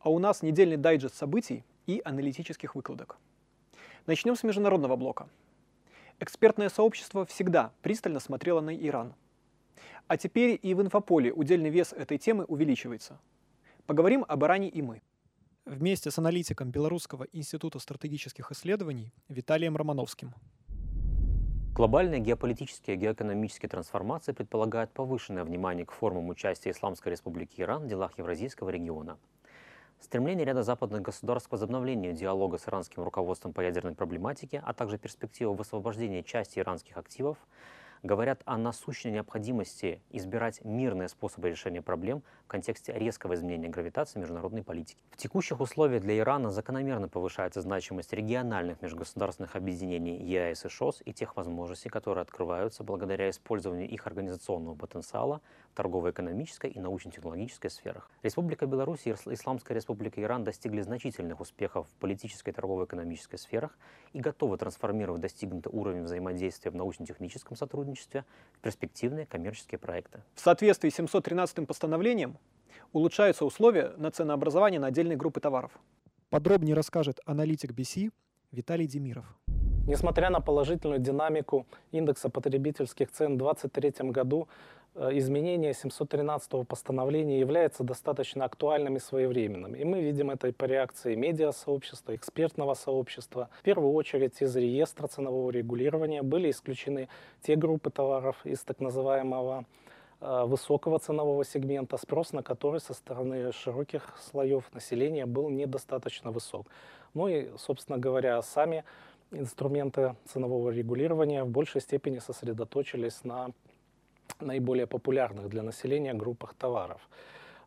А у нас недельный дайджест событий и аналитических выкладок. Начнем с международного блока. Экспертное сообщество всегда пристально смотрело на Иран. А теперь и в инфополе удельный вес этой темы увеличивается. Поговорим об Иране и мы. Вместе с аналитиком Белорусского института стратегических исследований Виталием Романовским. Глобальные геополитические и геоэкономические трансформации предполагают повышенное внимание к формам участия Исламской Республики Иран в делах Евразийского региона. Стремление ряда западных государств к возобновлению диалога с иранским руководством по ядерной проблематике, а также перспектива высвобождения части иранских активов говорят о насущной необходимости избирать мирные способы решения проблем в контексте резкого изменения гравитации международной политики. В текущих условиях для Ирана закономерно повышается значимость региональных межгосударственных объединений ЕАЭС и ШОС и тех возможностей, которые открываются благодаря использованию их организационного потенциала в торгово-экономической и научно-технологической сферах. Республика Беларусь и Исламская республика Иран достигли значительных успехов в политической торгово-экономической сферах и готовы трансформировать достигнутый уровень взаимодействия в научно-техническом сотрудничестве в перспективные коммерческие проекты. В соответствии с 713 постановлением улучшаются условия на ценообразование на отдельные группы товаров. Подробнее расскажет аналитик BC Виталий Демиров. Несмотря на положительную динамику индекса потребительских цен в 2023 году, э, изменение 713 постановления является достаточно актуальным и своевременным. И мы видим это и по реакции медиасообщества, экспертного сообщества. В первую очередь из реестра ценового регулирования были исключены те группы товаров из так называемого Э, высокого ценового сегмента, спрос на который со стороны широких слоев населения был недостаточно высок. Ну и, собственно говоря, сами инструменты ценового регулирования в большей степени сосредоточились на наиболее популярных для населения группах товаров.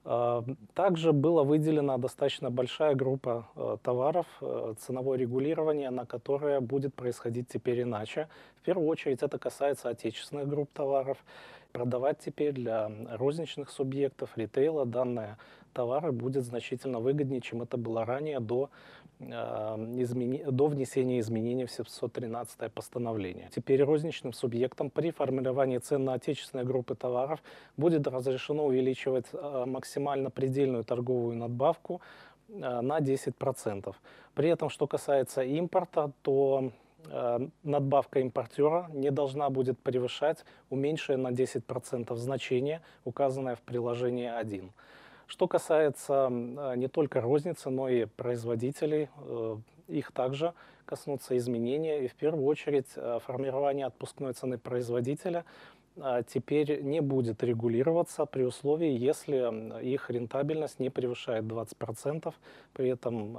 Э, также была выделена достаточно большая группа э, товаров, ценовое регулирование, на которое будет происходить теперь иначе. В первую очередь это касается отечественных групп товаров продавать теперь для розничных субъектов, ритейла данные товары будет значительно выгоднее, чем это было ранее до, э, измени... до внесения изменений в 713 постановление. Теперь розничным субъектам при формировании цен на отечественные группы товаров будет разрешено увеличивать э, максимально предельную торговую надбавку э, на 10%. При этом, что касается импорта, то надбавка импортера не должна будет превышать уменьшенное на 10% значение, указанное в приложении 1. Что касается э, не только розницы, но и производителей, э, их также коснутся изменения. И в первую очередь формирование отпускной цены производителя теперь не будет регулироваться при условии, если их рентабельность не превышает 20%. При этом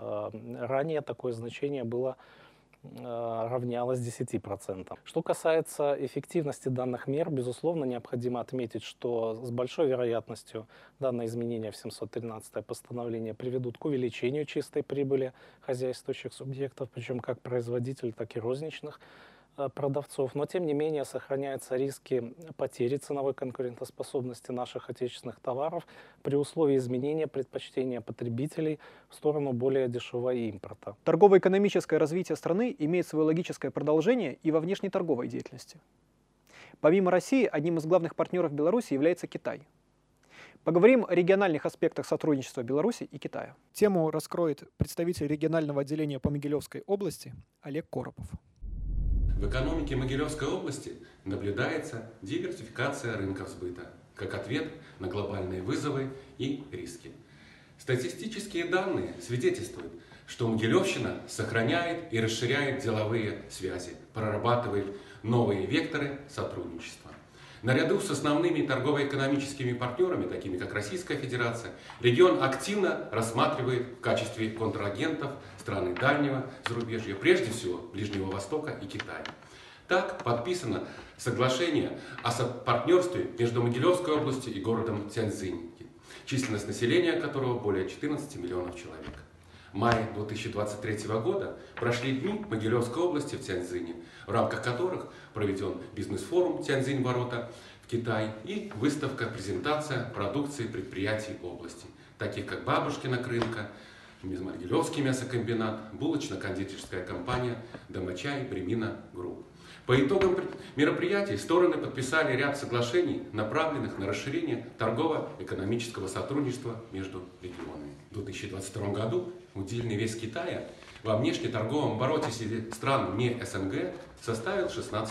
ранее такое значение было Э, равнялась 10%. Что касается эффективности данных мер, безусловно, необходимо отметить, что с большой вероятностью данные изменения в 713 постановление приведут к увеличению чистой прибыли хозяйствующих субъектов, причем как производителей, так и розничных Э, продавцов, но тем не менее сохраняются риски потери ценовой конкурентоспособности наших отечественных товаров при условии изменения предпочтения потребителей в сторону более дешевого импорта. Торгово-экономическое развитие страны имеет свое логическое продолжение и во внешней торговой деятельности. Помимо России, одним из главных партнеров Беларуси является Китай. Поговорим о региональных аспектах сотрудничества Беларуси и Китая. Тему раскроет представитель регионального отделения по Могилевской области Олег Коропов. В экономике Могилевской области наблюдается диверсификация рынков сбыта, как ответ на глобальные вызовы и риски. Статистические данные свидетельствуют, что Могилевщина сохраняет и расширяет деловые связи, прорабатывает новые векторы сотрудничества. Наряду с основными торгово-экономическими партнерами, такими как Российская Федерация, регион активно рассматривает в качестве контрагентов страны дальнего зарубежья, прежде всего Ближнего Востока и Китая. Так подписано соглашение о партнерстве между Могилевской областью и городом Тяньцзинь, численность населения которого более 14 миллионов человек. В мае 2023 года прошли дни Могилевской области в Тяньцзине, в рамках которых проведен бизнес-форум «Тяньцзинь-ворота» в Китай и выставка, презентация продукции предприятий области, таких как Бабушкина Крынка, Могилевский мясокомбинат, булочно-кондитерская компания «Домочай Бремино Групп». По итогам мероприятий стороны подписали ряд соглашений, направленных на расширение торгово-экономического сотрудничества между регионами. В 2022 году удельный вес Китая во внешнеторговом обороте среди стран не СНГ составил 16%.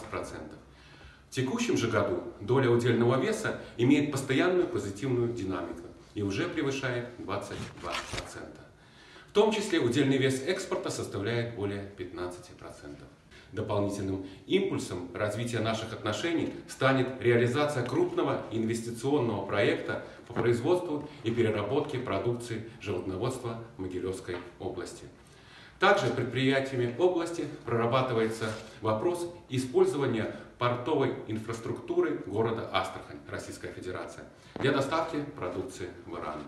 В текущем же году доля удельного веса имеет постоянную позитивную динамику и уже превышает 22%. В том числе удельный вес экспорта составляет более 15%. Дополнительным импульсом развития наших отношений станет реализация крупного инвестиционного проекта по производству и переработке продукции животноводства Могилевской области. Также предприятиями области прорабатывается вопрос использования портовой инфраструктуры города Астрахань, Российская Федерация, для доставки продукции в Иран.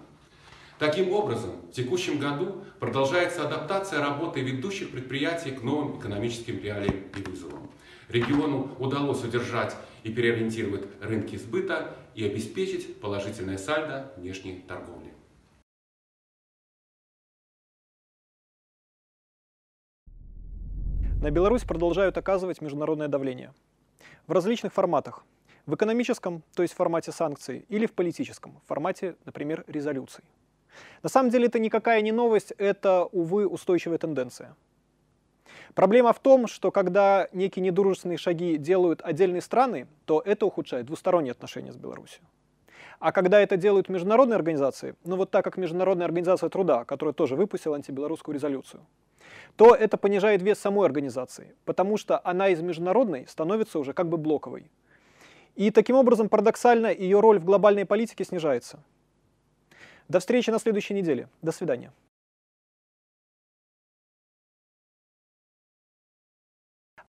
Таким образом, в текущем году продолжается адаптация работы ведущих предприятий к новым экономическим реалиям и вызовам. Региону удалось удержать и переориентировать рынки сбыта и обеспечить положительное сальдо внешней торговли. На Беларусь продолжают оказывать международное давление. В различных форматах. В экономическом, то есть в формате санкций, или в политическом, в формате, например, резолюций. На самом деле это никакая не новость, это, увы, устойчивая тенденция. Проблема в том, что когда некие недружественные шаги делают отдельные страны, то это ухудшает двусторонние отношения с Беларусью. А когда это делают международные организации, ну вот так как Международная организация труда, которая тоже выпустила антибелорусскую резолюцию, то это понижает вес самой организации, потому что она из международной становится уже как бы блоковой. И таким образом, парадоксально, ее роль в глобальной политике снижается. До встречи на следующей неделе. До свидания.